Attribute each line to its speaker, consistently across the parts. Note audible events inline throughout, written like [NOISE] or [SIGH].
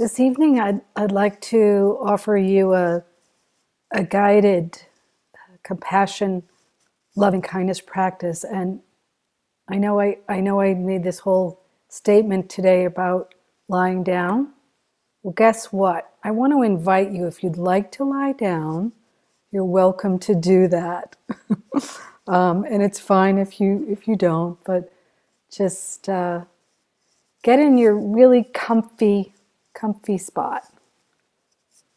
Speaker 1: This evening, I'd, I'd like to offer you a, a guided compassion, loving kindness practice. And I know I, I know I made this whole statement today about lying down. Well, guess what? I want to invite you, if you'd like to lie down, you're welcome to do that. [LAUGHS] um, and it's fine if you if you don't, but just uh, get in your really comfy comfy spot.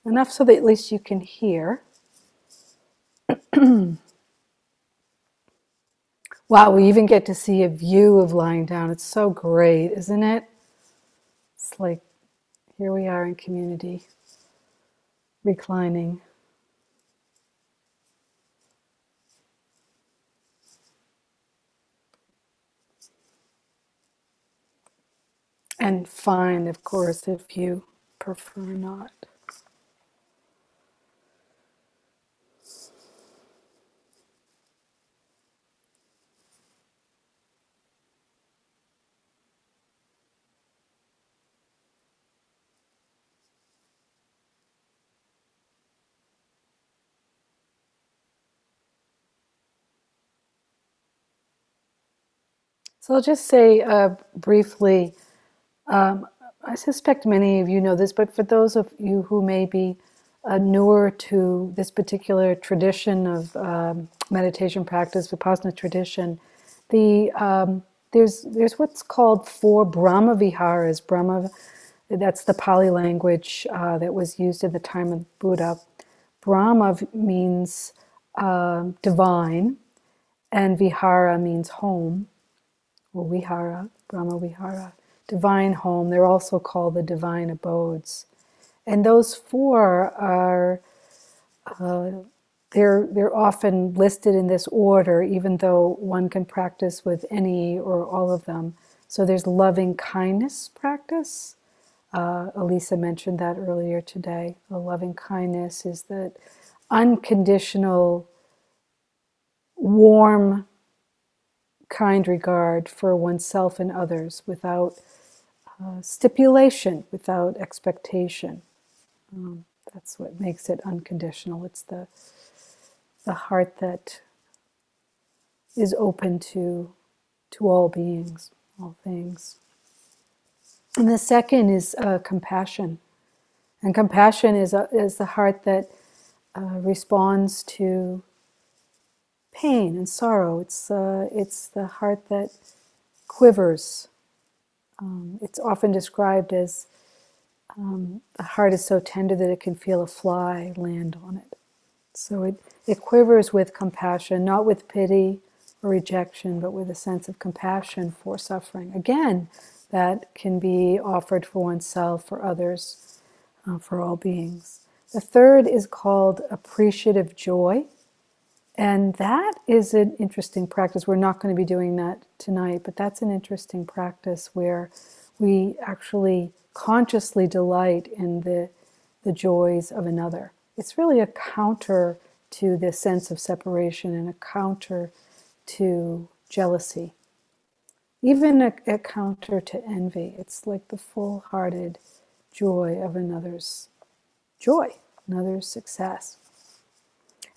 Speaker 1: Enough so that at least you can hear. [CLEARS THROAT] wow, we even get to see a view of lying down. It's so great, isn't it? It's like here we are in community, reclining. And fine, of course, if you prefer not. So I'll just say uh, briefly um, I suspect many of you know this, but for those of you who may be uh, newer to this particular tradition of um, meditation practice, Vipassana tradition, the um, there's there's what's called four Brahma Viharas. Brahma, that's the Pali language uh, that was used in the time of Buddha. Brahma means uh, divine, and Vihara means home, or Vihara, Brahma Vihara divine home. They're also called the divine abodes. And those four are, uh, they're, they're often listed in this order, even though one can practice with any or all of them. So there's loving kindness practice. Uh, Elisa mentioned that earlier today. The loving kindness is that unconditional, warm, kind regard for oneself and others without uh, stipulation without expectation. Um, that's what makes it unconditional. It's the the heart that is open to to all beings, all things. And the second is uh, compassion, and compassion is a, is the heart that uh, responds to pain and sorrow. It's uh, it's the heart that quivers um, it's often described as um, the heart is so tender that it can feel a fly land on it. So it, it quivers with compassion, not with pity or rejection, but with a sense of compassion for suffering. Again, that can be offered for oneself, for others, uh, for all beings. The third is called appreciative joy. And that is an interesting practice. We're not going to be doing that tonight, but that's an interesting practice where we actually consciously delight in the, the joys of another. It's really a counter to the sense of separation and a counter to jealousy, even a, a counter to envy. It's like the full hearted joy of another's joy, another's success.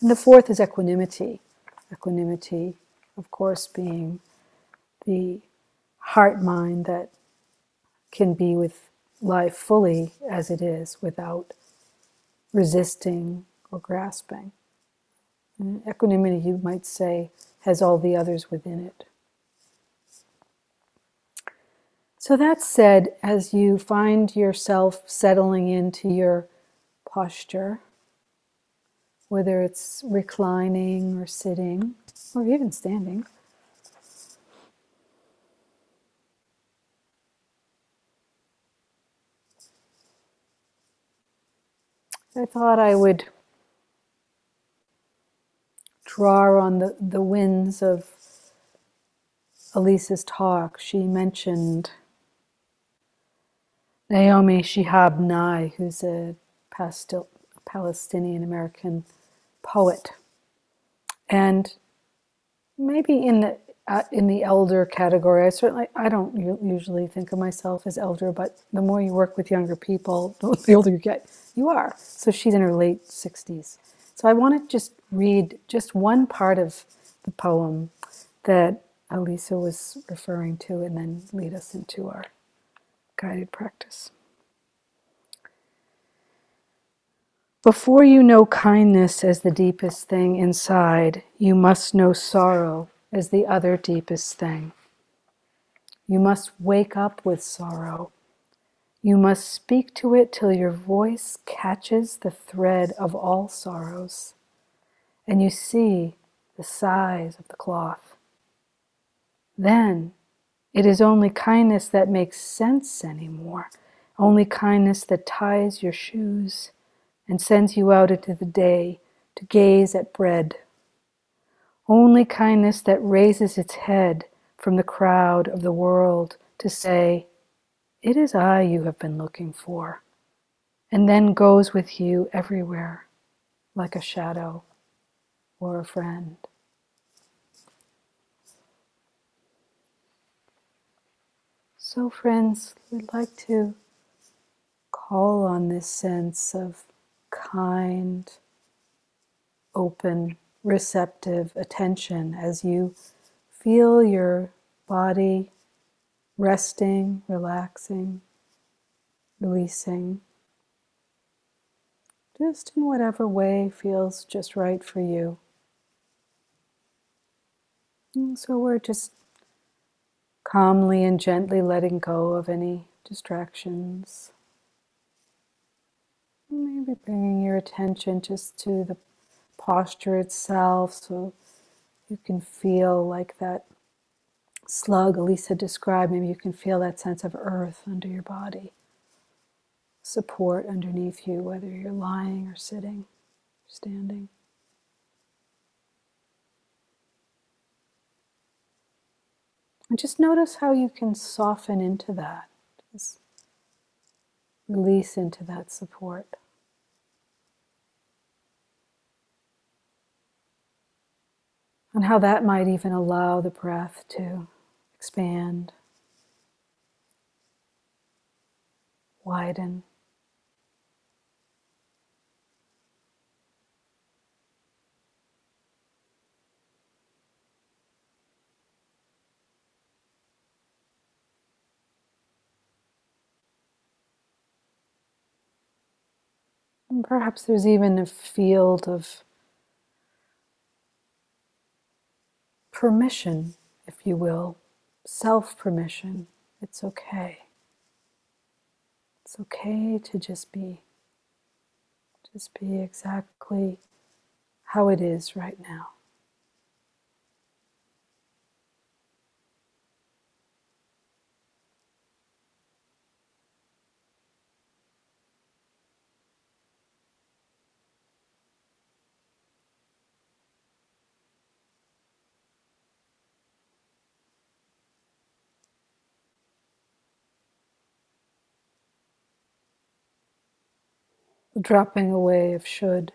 Speaker 1: And the fourth is equanimity. Equanimity, of course, being the heart mind that can be with life fully as it is without resisting or grasping. And equanimity, you might say, has all the others within it. So, that said, as you find yourself settling into your posture, whether it's reclining or sitting or even standing. I thought I would draw on the, the winds of Elisa's talk. She mentioned Naomi Shihab Nye, who's a pastel, Palestinian American poet. And maybe in the uh, in the elder category. I certainly I don't usually think of myself as elder, but the more you work with younger people, [LAUGHS] the older you get, you are. So she's in her late 60s. So I want to just read just one part of the poem that Elisa was referring to and then lead us into our guided practice. Before you know kindness as the deepest thing inside, you must know sorrow as the other deepest thing. You must wake up with sorrow. You must speak to it till your voice catches the thread of all sorrows, and you see the size of the cloth. Then it is only kindness that makes sense anymore, only kindness that ties your shoes and sends you out into the day to gaze at bread only kindness that raises its head from the crowd of the world to say, It is I you have been looking for, and then goes with you everywhere like a shadow or a friend. So, friends, we'd like to call on this sense of kind, open receptive attention as you feel your body resting, relaxing, releasing, just in whatever way feels just right for you. And so we're just calmly and gently letting go of any distractions. Maybe bringing your attention just to the posture itself so you can feel like that slug Elisa described. Maybe you can feel that sense of earth under your body, support underneath you, whether you're lying or sitting, standing. And just notice how you can soften into that, release into that support. and how that might even allow the breath to expand, widen. And perhaps there's even a field of permission, if you will, self permission. It's okay. It's okay to just be. Just be exactly how it is right now. The dropping away of should.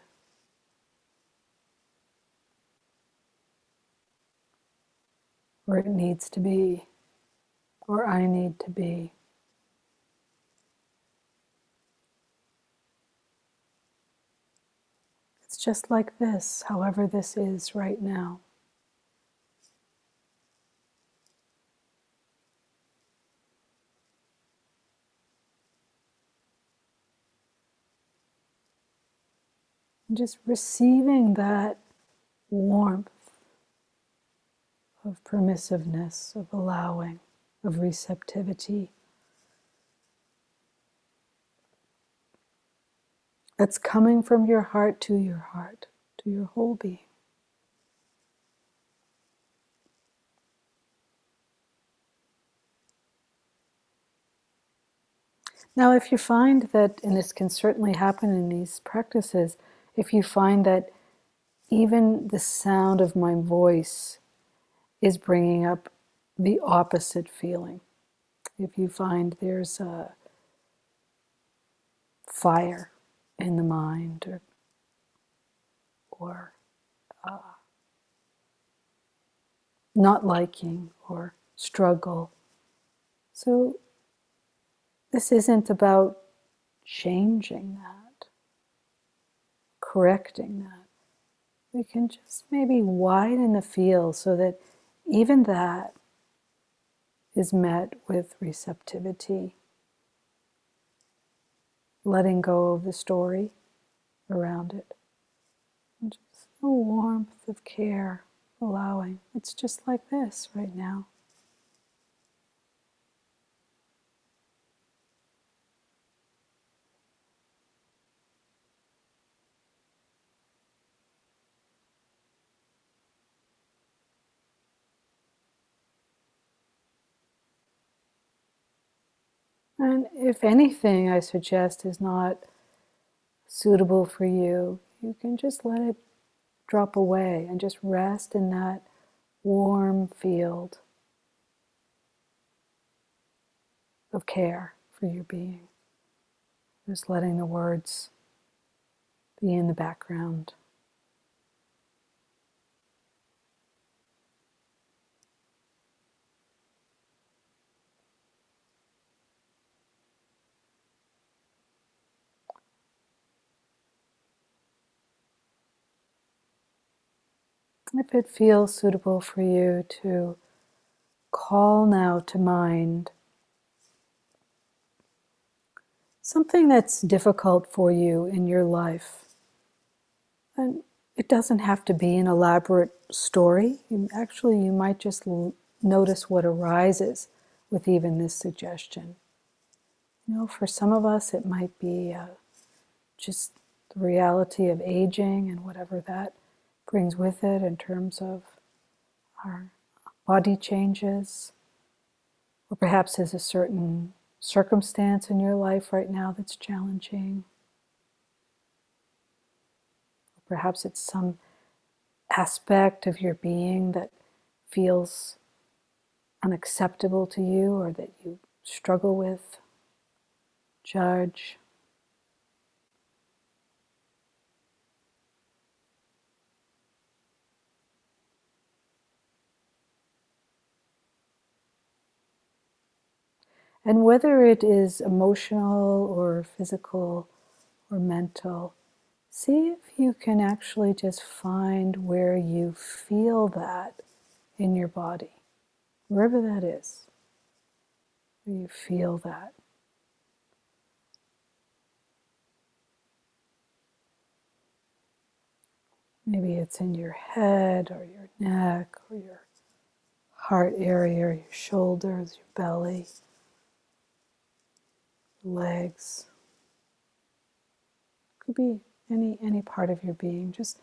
Speaker 1: Or it needs to be, or I need to be. It's just like this, however, this is right now. And just receiving that warmth of permissiveness, of allowing, of receptivity. That's coming from your heart to your heart, to your whole being. Now, if you find that, and this can certainly happen in these practices, if you find that even the sound of my voice is bringing up the opposite feeling, if you find there's a fire in the mind or, or uh, not liking or struggle. So, this isn't about changing that, correcting that. We can just maybe widen the field so that even that is met with receptivity, letting go of the story around it, and just the warmth of care, allowing. It's just like this right now. And if anything I suggest is not suitable for you, you can just let it drop away and just rest in that warm field of care for your being. Just letting the words be in the background. If it feels suitable for you to call now to mind something that's difficult for you in your life. And it doesn't have to be an elaborate story. Actually, you might just l- notice what arises with even this suggestion. You know, for some of us, it might be uh, just the reality of aging and whatever that brings with it in terms of our body changes, or perhaps there's a certain circumstance in your life right now that's challenging. Perhaps it's some aspect of your being that feels unacceptable to you or that you struggle with, judge. And whether it is emotional or physical or mental, see if you can actually just find where you feel that in your body, wherever that is, where you feel that. Maybe it's in your head or your neck or your heart area or your shoulders, your belly legs. Could be any any part of your being. Just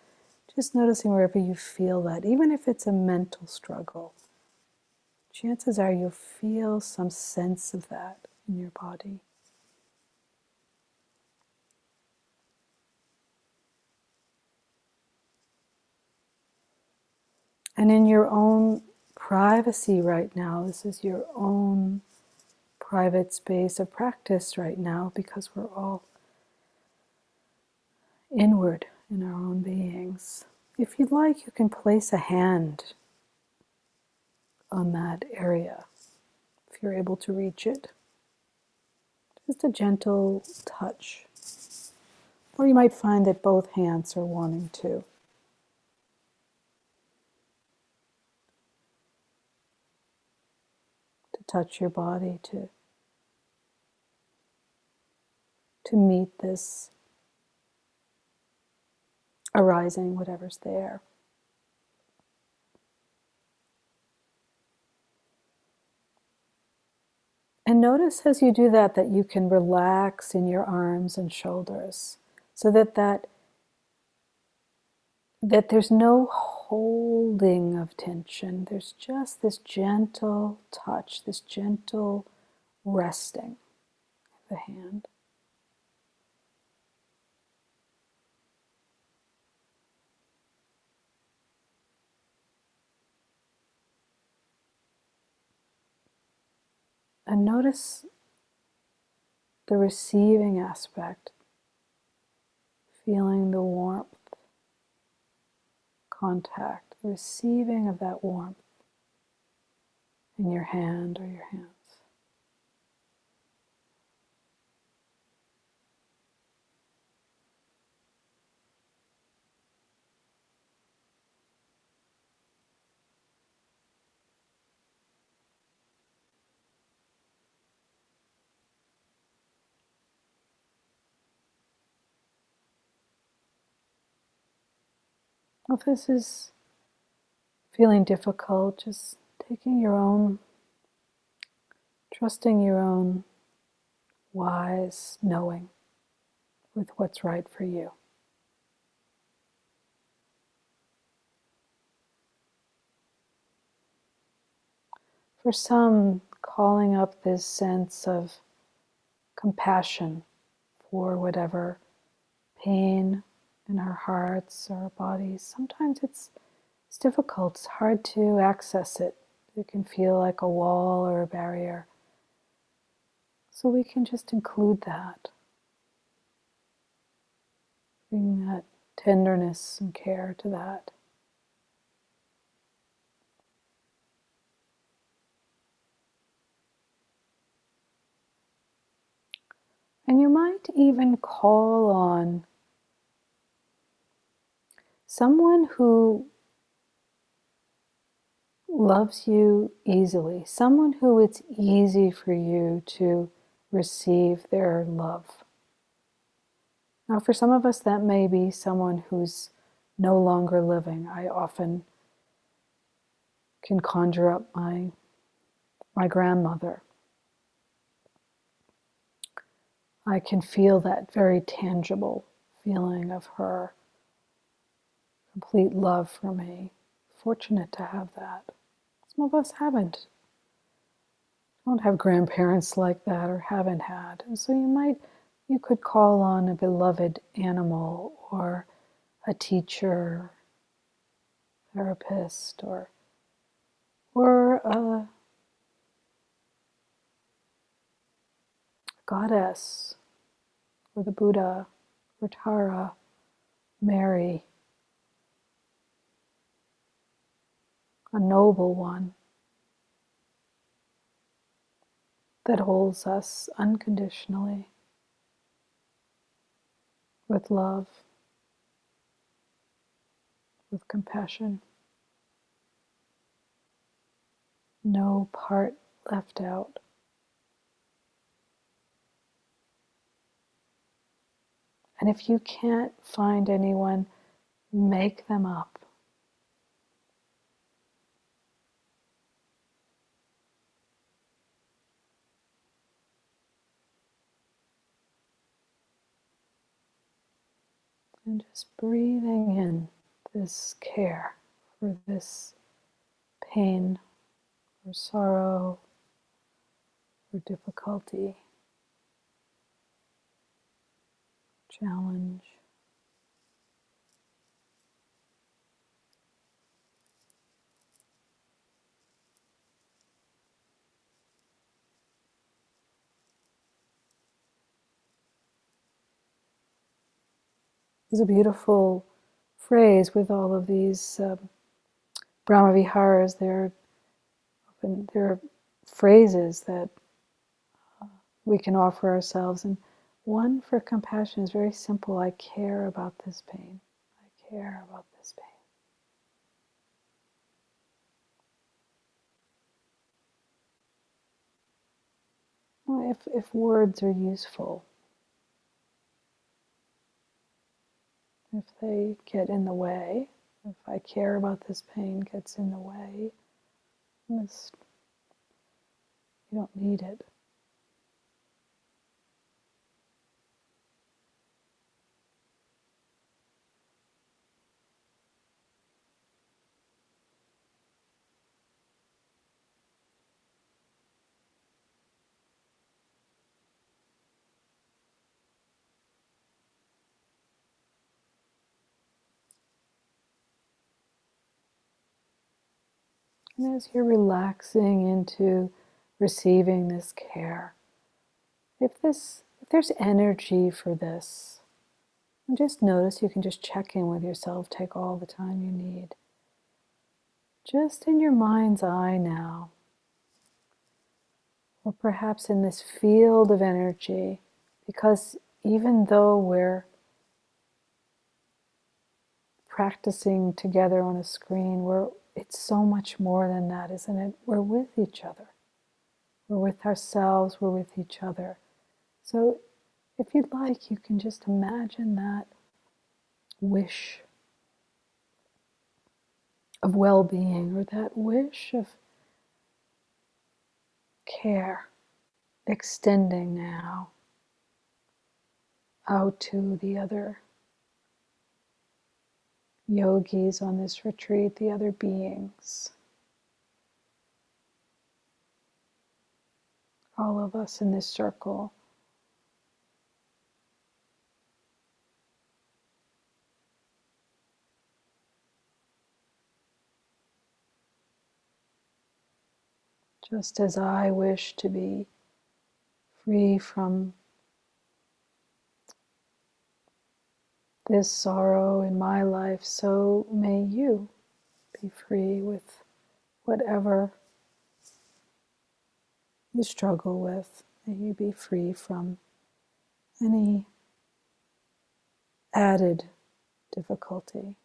Speaker 1: just noticing wherever you feel that, even if it's a mental struggle. Chances are you'll feel some sense of that in your body. And in your own privacy right now, this is your own private space of practice right now because we're all inward in our own beings. If you'd like, you can place a hand on that area if you're able to reach it. Just a gentle touch. Or you might find that both hands are wanting to. To touch your body, to to meet this arising, whatever's there. And notice as you do that that you can relax in your arms and shoulders so that that that there's no holding of tension. There's just this gentle touch, this gentle resting of the hand. And notice the receiving aspect, feeling the warmth, contact, the receiving of that warmth in your hand or your hands. If this is feeling difficult, just taking your own, trusting your own wise knowing with what's right for you. For some, calling up this sense of compassion for whatever pain in our hearts or our bodies. Sometimes it's it's difficult, it's hard to access it. It can feel like a wall or a barrier. So we can just include that. Bring that tenderness and care to that. And you might even call on someone who loves you easily, someone who it's easy for you to receive their love. Now, for some of us, that may be someone who's no longer living. I often can conjure up my my grandmother. I can feel that very tangible feeling of her complete love for me. Fortunate to have that. Some of us haven't. Don't have grandparents like that or haven't had. And so you might, you could call on a beloved animal or a teacher, therapist, or or a goddess, or the Buddha, or Tara, Mary, a noble one that holds us unconditionally with love, with compassion. No part left out. And if you can't find anyone, make them up. And just breathing in this care for this pain or sorrow or difficulty, challenge. There's a beautiful phrase with all of these um, Brahma Viharas. They're they're phrases that uh, we can offer ourselves. And one for compassion is very simple. I care about this pain. I care about this pain. If, if words are useful, if they get in the way, if I care about this pain gets in the way, this, you don't need it. And as you're relaxing into receiving this care, if this if there's energy for this, just notice you can just check in with yourself, take all the time you need. Just in your mind's eye now, or perhaps in this field of energy, because even though we're practicing together on a screen, we're, it's so much more than that, isn't it? We're with each other. We're with ourselves, we're with each other. So, if you'd like, you can just imagine that wish of well being or that wish of care extending now out to the other yogis on this retreat, the other beings. All of us in this circle. Just as I wish to be free from this sorrow in my life, so may you be free with whatever you struggle with. May you be free from any added difficulty.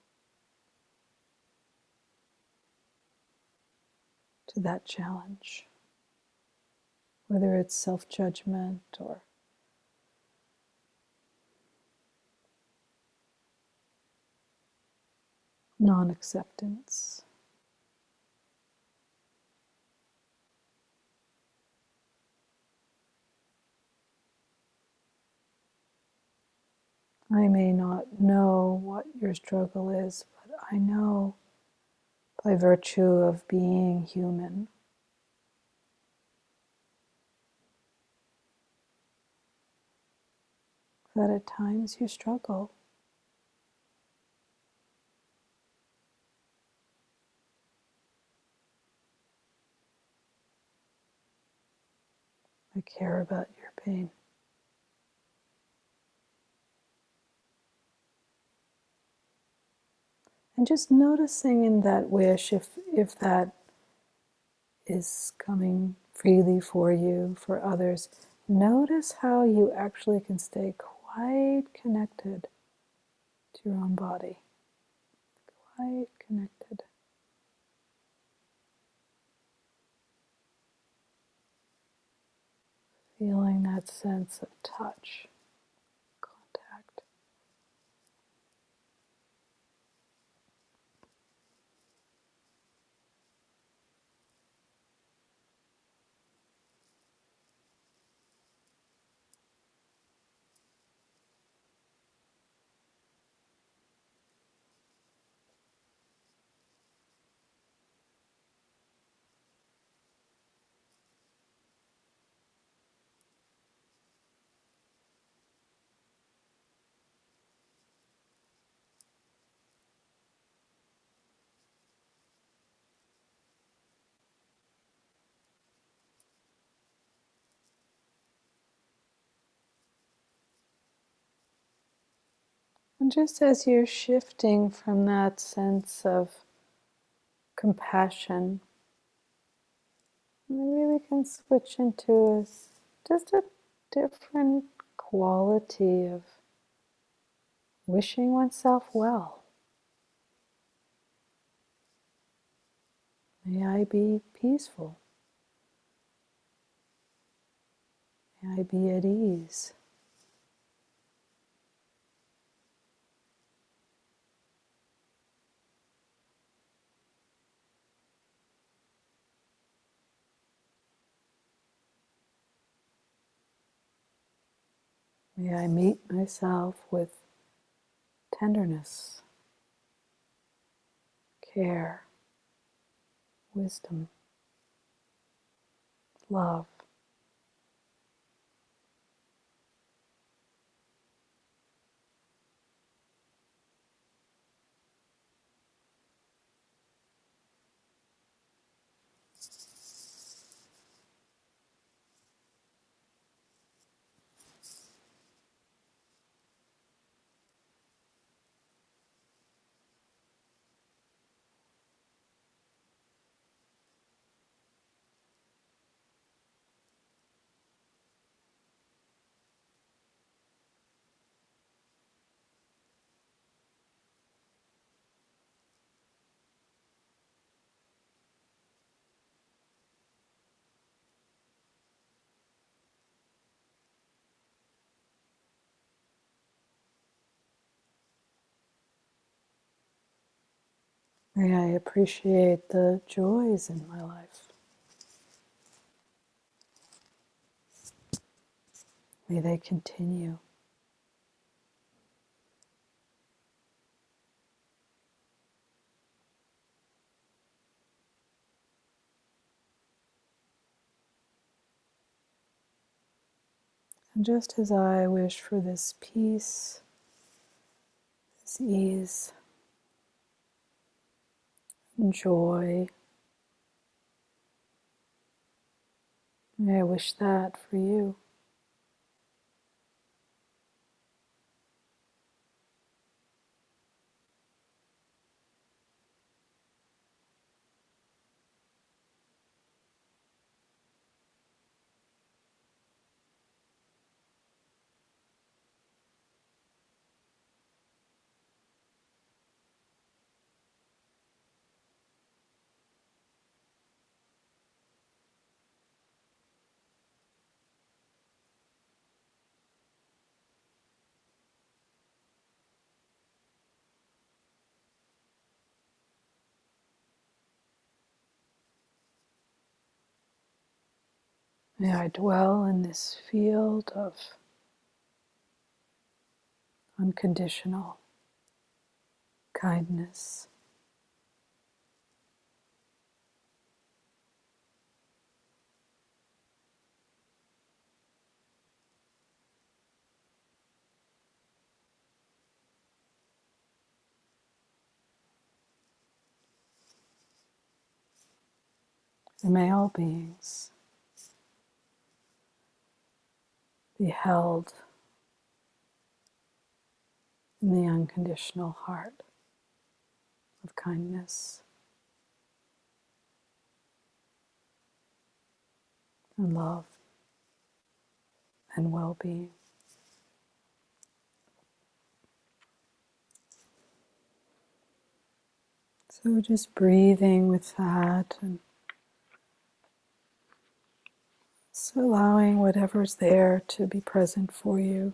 Speaker 1: to that challenge, whether it's self judgment or non acceptance. I may not know what your struggle is, but I know by virtue of being human. That at times you struggle. I care about your pain. And just noticing in that wish if, if that is coming freely for you, for others, notice how you actually can stay quite connected to your own body. Quite connected. Feeling that sense of touch. And just as you're shifting from that sense of compassion, maybe we can switch into just a different quality of wishing oneself well. May I be peaceful. May I be at ease. May I meet myself with tenderness, care, wisdom, love. May I appreciate the joys in my life. May they continue. And just as I wish for this peace, this ease, joy, may I wish that for you. May I dwell in this field of unconditional kindness. And may all beings be held in the unconditional heart of kindness and love and well being. So just breathing with that and just allowing whatever's there to be present for you.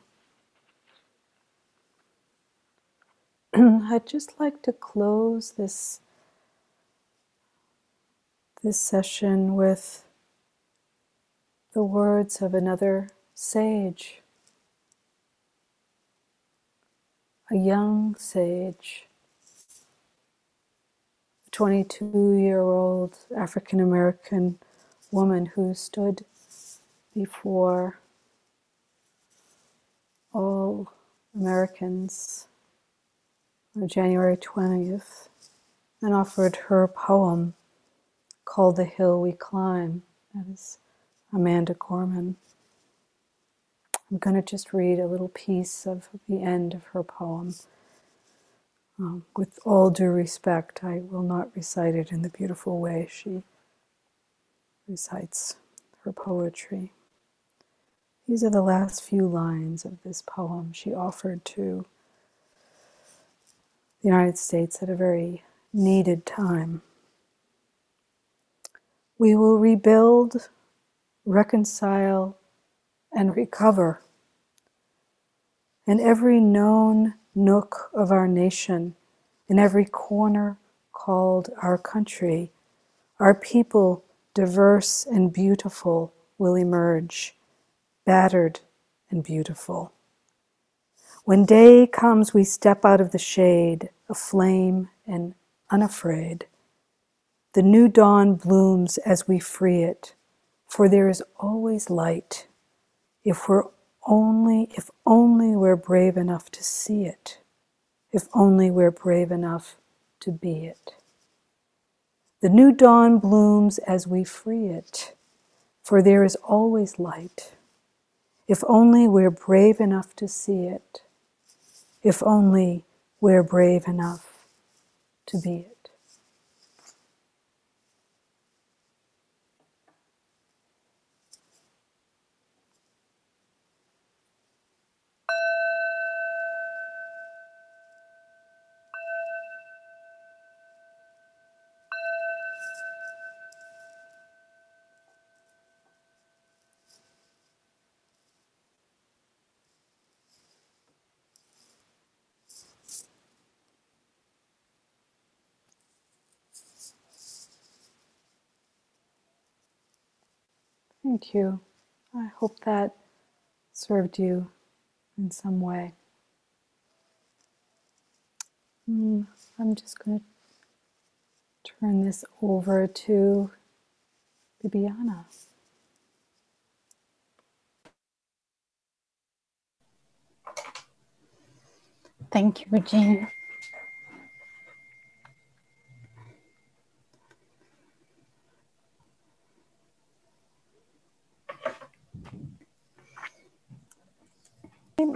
Speaker 1: [CLEARS THROAT] I'd just like to close this this session with the words of another sage, a young sage, a 22 year old African American woman who stood before all Americans on January 20th and offered her poem called The Hill We Climb. That is Amanda Gorman. I'm going to just read a little piece of the end of her poem. Um, with all due respect, I will not recite it in the beautiful way she recites her poetry. These are the last few lines of this poem she offered to the United States at a very needed time. We will rebuild, reconcile, and recover. In every known nook of our nation, in every corner called our country, our people, diverse and beautiful, will emerge, battered and beautiful. When day comes, we step out of the shade, aflame and unafraid. The new dawn blooms as we free it, for there is always light. If we're only, if only we're brave enough to see it, if only we're brave enough to be it. The new dawn blooms as we free it, for there is always light. If only we're brave enough to see it, if only we're brave enough to be it. Thank you. I hope that served you in some way. Mm, I'm just going to turn this over to Bibiana.
Speaker 2: Thank you, Jean.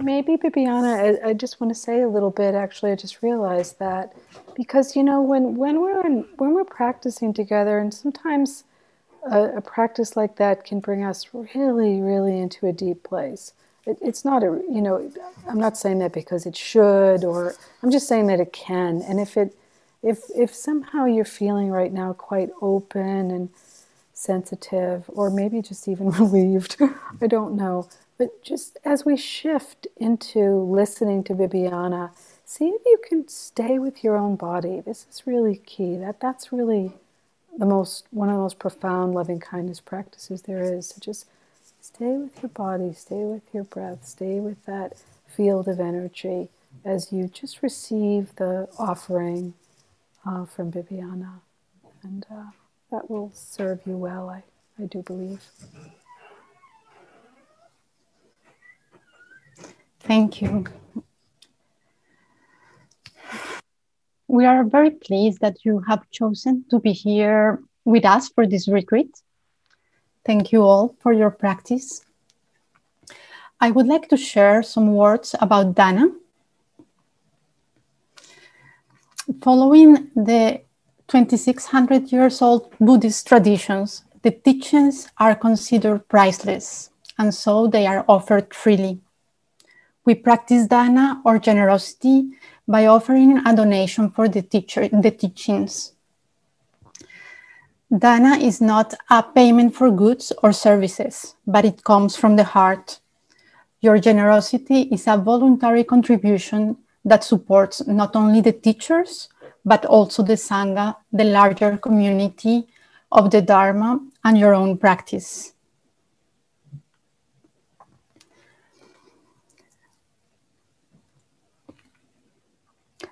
Speaker 1: Maybe, Bibiana, I, I, just want to say a little bit. Actually, I just realized that because you know when when we're in, when we're practicing together, and sometimes a, a, practice like that can bring us really, really into a deep place. It, it's not a you know I'm not saying that because it should, or I'm just saying that it can. And if it if if somehow you're feeling right now quite open and sensitive, or maybe just even [LAUGHS] relieved, [LAUGHS] I don't know but just as we shift into listening to Bibiana, see if you can stay with your own body. This is really key. That that's really the most one of the most profound loving kindness practices there is. So just stay with your body, stay with your breath, stay with that field of energy as you just receive the offering uh, from Bibiana. And uh, that will serve you well, I, I do believe.
Speaker 2: Thank you. We are very pleased that you have chosen to be here with us for this retreat. Thank you all for your practice. I would like to share some words about Dana. Following the 2600 years old Buddhist traditions, the teachings are considered priceless, and so they are offered freely. We practice dana or generosity by offering a donation for the teacher, the teachings. Dana is not a payment for goods or services, but it comes from the heart. Your generosity is a voluntary contribution that supports not only the teachers, but also the Sangha, the larger community of the Dharma, and your own practice.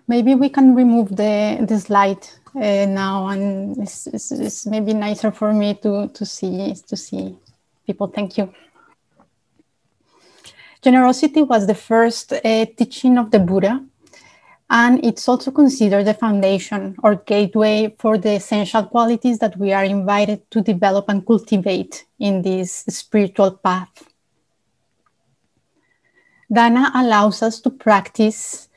Speaker 2: Maybe we can remove the, the slide uh, now and it's, it's, it's, maybe nicer for me to, to see to see people. Thank you. Generosity was the first uh, teaching of the Buddha and it's also considered the foundation or gateway for the essential qualities that we are invited to develop and cultivate in this spiritual path. Dana allows us to practice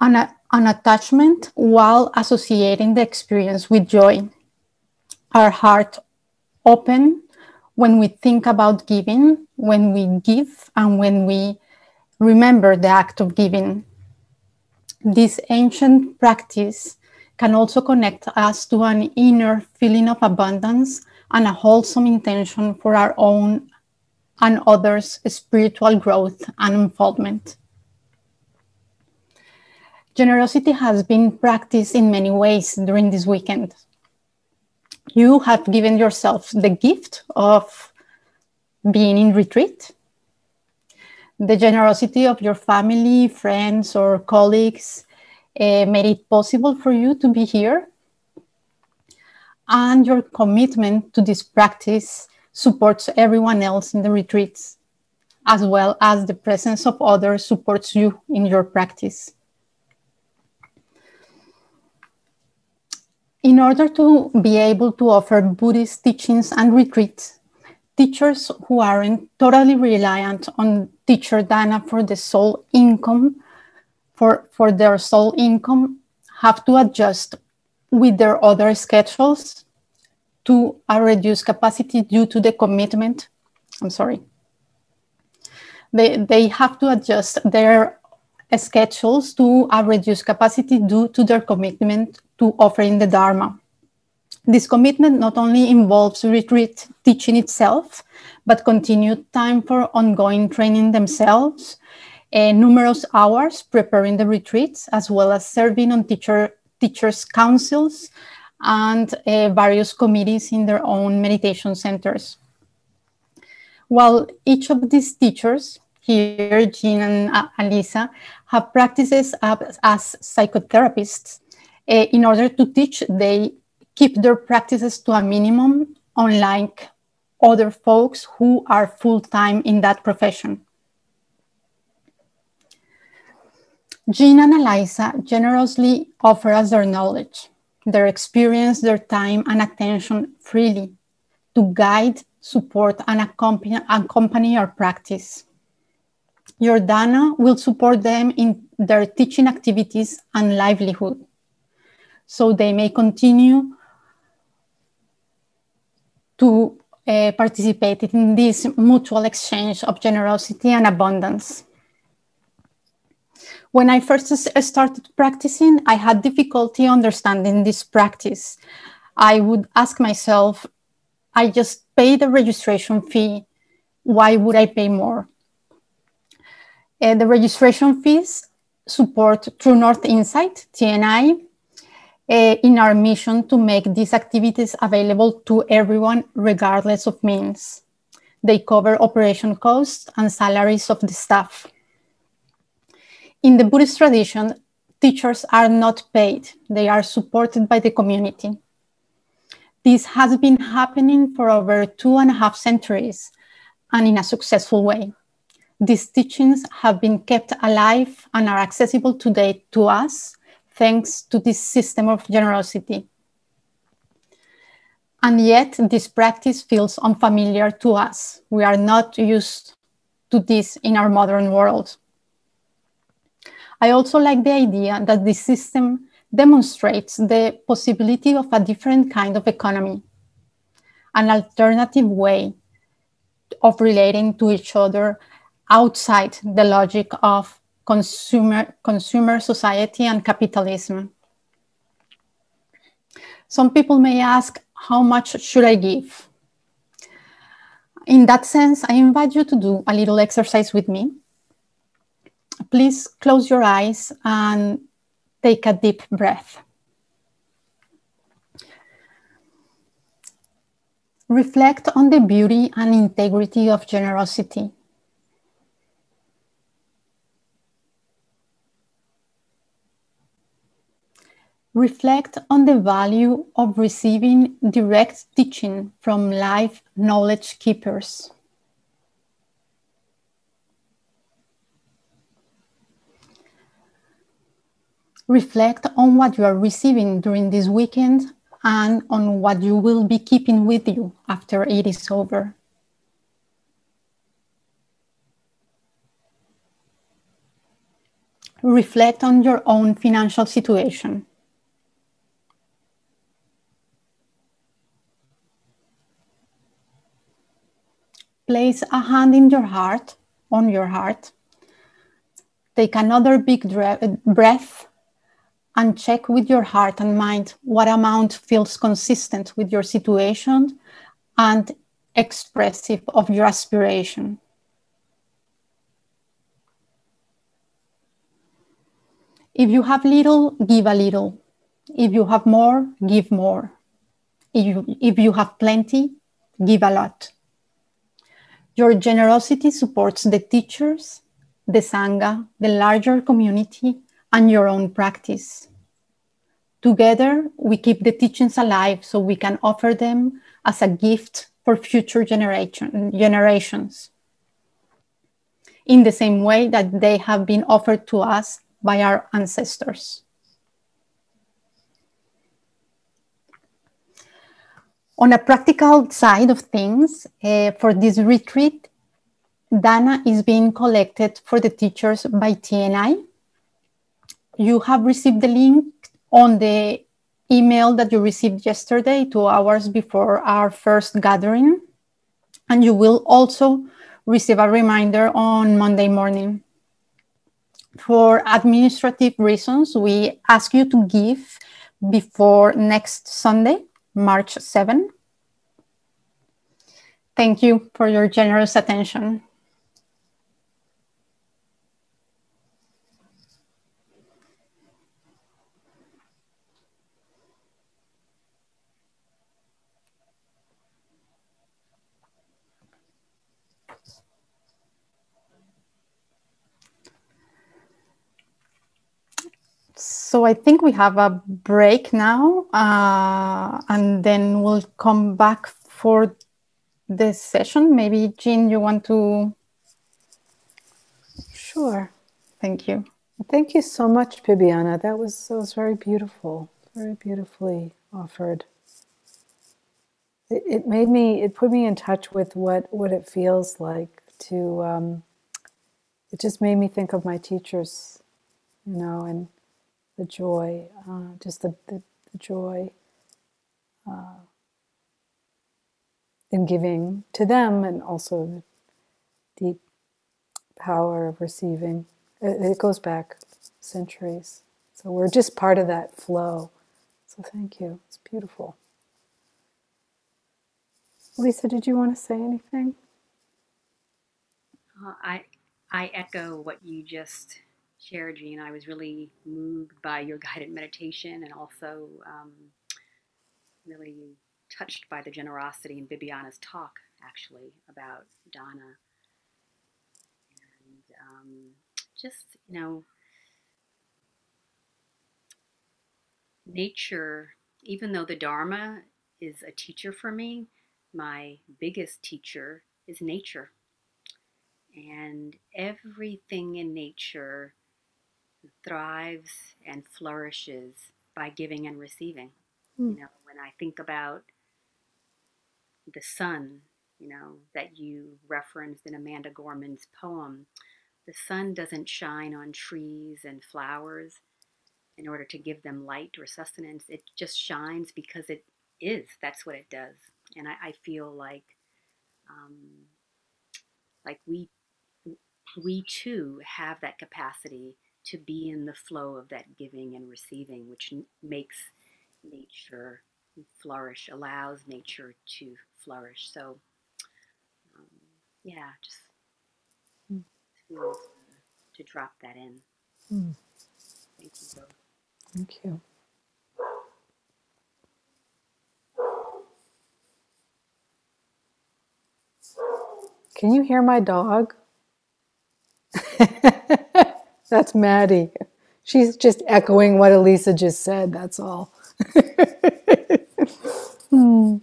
Speaker 2: an, an attachment while associating the experience with joy. Our heart open when we think about giving, when we give, and when we remember the act of giving. This ancient practice can also connect us to an inner feeling of abundance and a wholesome intention for our own and others' spiritual growth and unfoldment. Generosity has been practiced in many ways during this weekend. You have given yourself the gift of being in retreat, the generosity of your family, friends, or colleagues uh, made it possible for you to be here. And your commitment to this practice supports everyone else in the retreats, as well as the presence of others supports you in your practice. In order to be able to offer Buddhist teachings and retreats, teachers who aren't totally reliant on teacher dana for the sole income, for, for their sole income, have to adjust with their other schedules to a reduced capacity due to the commitment. I'm sorry. They, they have to adjust their schedules to a reduced capacity due to their commitment to offering the Dharma. This commitment not only involves retreat teaching itself, but continued time for ongoing training themselves, uh, numerous hours preparing the retreats, as well as serving on teacher, teachers' councils and uh, various committees in their own meditation centers. While each of these teachers, here Jean and uh, Alisa, have practices as, as psychotherapists, uh, in order to teach, they keep their practices to a minimum, unlike other folks who are full time in that profession. Jean and Eliza generously offer us their knowledge, their experience, their time, and attention freely to guide, support, and accompany, accompany our practice. Your dana will support them in their teaching activities and livelihood so they may continue to uh, participate in this mutual exchange of generosity and abundance. When I first started practicing, I had difficulty understanding this practice. I would ask myself, I just pay the registration fee. Why would I pay more? Uh, the registration fees support True North Insight, TNI, uh, in our mission to make these activities available to everyone, regardless of means. They cover operation costs and salaries of the staff. In the Buddhist tradition, teachers are not paid, they are supported by the community. This has been happening for over two and a half centuries and in a successful way. These teachings have been kept alive and are accessible today to us thanks to this system of generosity. And yet, this practice feels unfamiliar to us. We are not used to this in our modern world. I also like the idea that this system demonstrates the possibility of a different kind of economy, an alternative way of relating to each other outside the logic of consumer, consumer society and capitalism. Some people may ask, how much should I give? In that sense, I invite you to do a little exercise with me please close your eyes and take a deep breath. Reflect on the beauty and integrity of generosity. Reflect on the value of receiving direct teaching from life knowledge keepers. reflect on what you are receiving during this weekend and on what you will be keeping with you after it is over. Reflect on your own financial situation. Place a hand in your heart, on your heart. Take another big breath and check with your heart and mind what amount feels consistent with your situation and expressive of your aspiration. If you have little, give a little. If you have more, give more. If you, if you have plenty, give a lot. Your generosity supports the teachers, the Sangha, the larger community, and your own practice. Together, we keep the teachings alive so we can offer them as a gift for future generation, generations. In the same way that they have been offered to us by our ancestors. On a practical side of things, uh, for this retreat, Dana is being collected for the teachers by TNI, you have received the link on the email that you received yesterday, two hours before our first gathering. And you will also receive a reminder on Monday morning. For administrative reasons, we ask you to give before next Sunday, March 7. Thank you for your generous attention. So I think we have a break now, uh, and then we'll come back for this session. Maybe Jean, you want to?
Speaker 1: Sure.
Speaker 2: Thank you.
Speaker 1: Thank you so much, Bibiana. That was that was very beautiful, very beautifully offered. It, it made me, it put me in touch with what what it feels like to. Um, it just made me think of my teachers, you know, and the joy, uh, just the, the, the joy uh, in giving to them, and also the deep power of receiving. It, it goes back centuries. So we're just part of that flow. So thank you. It's beautiful. Lisa, did you want to say anything?
Speaker 3: Uh, I I echo what you just shared, Jean. I was really moved by your guided meditation and also um, really touched by the generosity in Bibiana's talk, actually, about Dana. And um, just, you know, nature, even though the Dharma is a teacher for me, my biggest teacher is nature. And everything in nature thrives and flourishes by giving and receiving.
Speaker 1: Mm.
Speaker 3: You know, when I think about the sun, you know, that you referenced in Amanda Gorman's poem, the sun doesn't shine on trees and flowers in order to give them light or sustenance. It just shines because it is. That's what it does. And I, I feel like, um, like we, we too have that capacity to be in the flow of that giving and receiving, which n- makes nature flourish, allows nature to flourish. So, um, yeah, just
Speaker 1: Mm.
Speaker 3: to, to drop that in.
Speaker 1: Mm.
Speaker 3: Thank you both.
Speaker 1: Thank you. Can you hear my dog? [LAUGHS] That's Maddie. She's just echoing what Elisa just said. That's all. [LAUGHS] Hmm.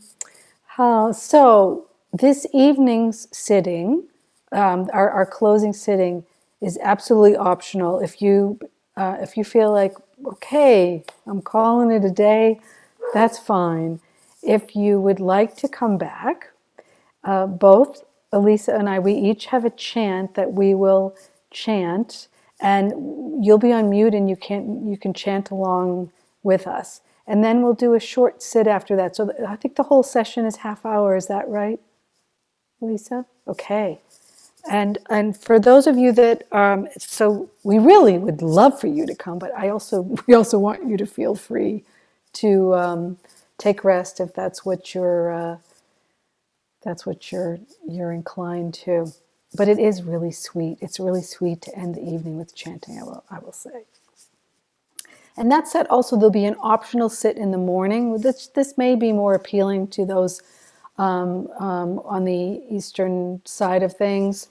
Speaker 1: Uh, so, this evening's sitting, um, our, our closing sitting, is absolutely optional. If you uh, if you feel like okay, I'm calling it a day, that's fine. If you would like to come back, uh, both Elisa and I, we each have a chant that we will chant, and you'll be on mute and you can you can chant along with us. And then we'll do a short sit after that. So I think the whole session is half hour. Is that right, Lisa? Okay. And and for those of you that um, so we really would love for you to come, but I also [LAUGHS] we also want you to feel free to um, take rest if that's what you're uh, that's what you're you're inclined to. But it is really sweet. It's really sweet to end the evening with chanting. I will I will say. And that said, also there'll be an optional sit in the morning. This this may be more appealing to those um, um, on the eastern side of things.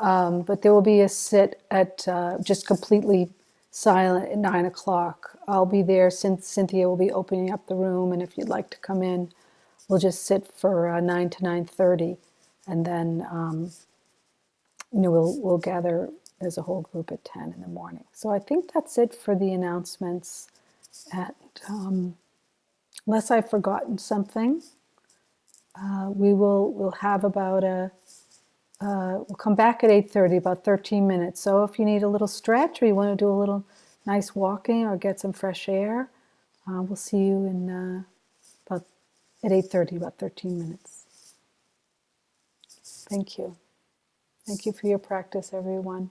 Speaker 1: Um, but there will be a sit at uh, just completely silent at nine o'clock. I'll be there since Cynthia will be opening up the room, and if you'd like to come in, we'll just sit for uh, nine to nine thirty, and then um, you know we'll we'll gather as a whole group at ten in the morning. So I think that's it for the announcements. At um, unless I've forgotten something, uh, we will we'll have about a uh, we'll come back at 8.30 about 13 minutes so if you need a little stretch or you want to do a little nice walking or get some fresh air uh, we'll see you in uh, about at 8.30 about 13 minutes thank you thank you for your practice everyone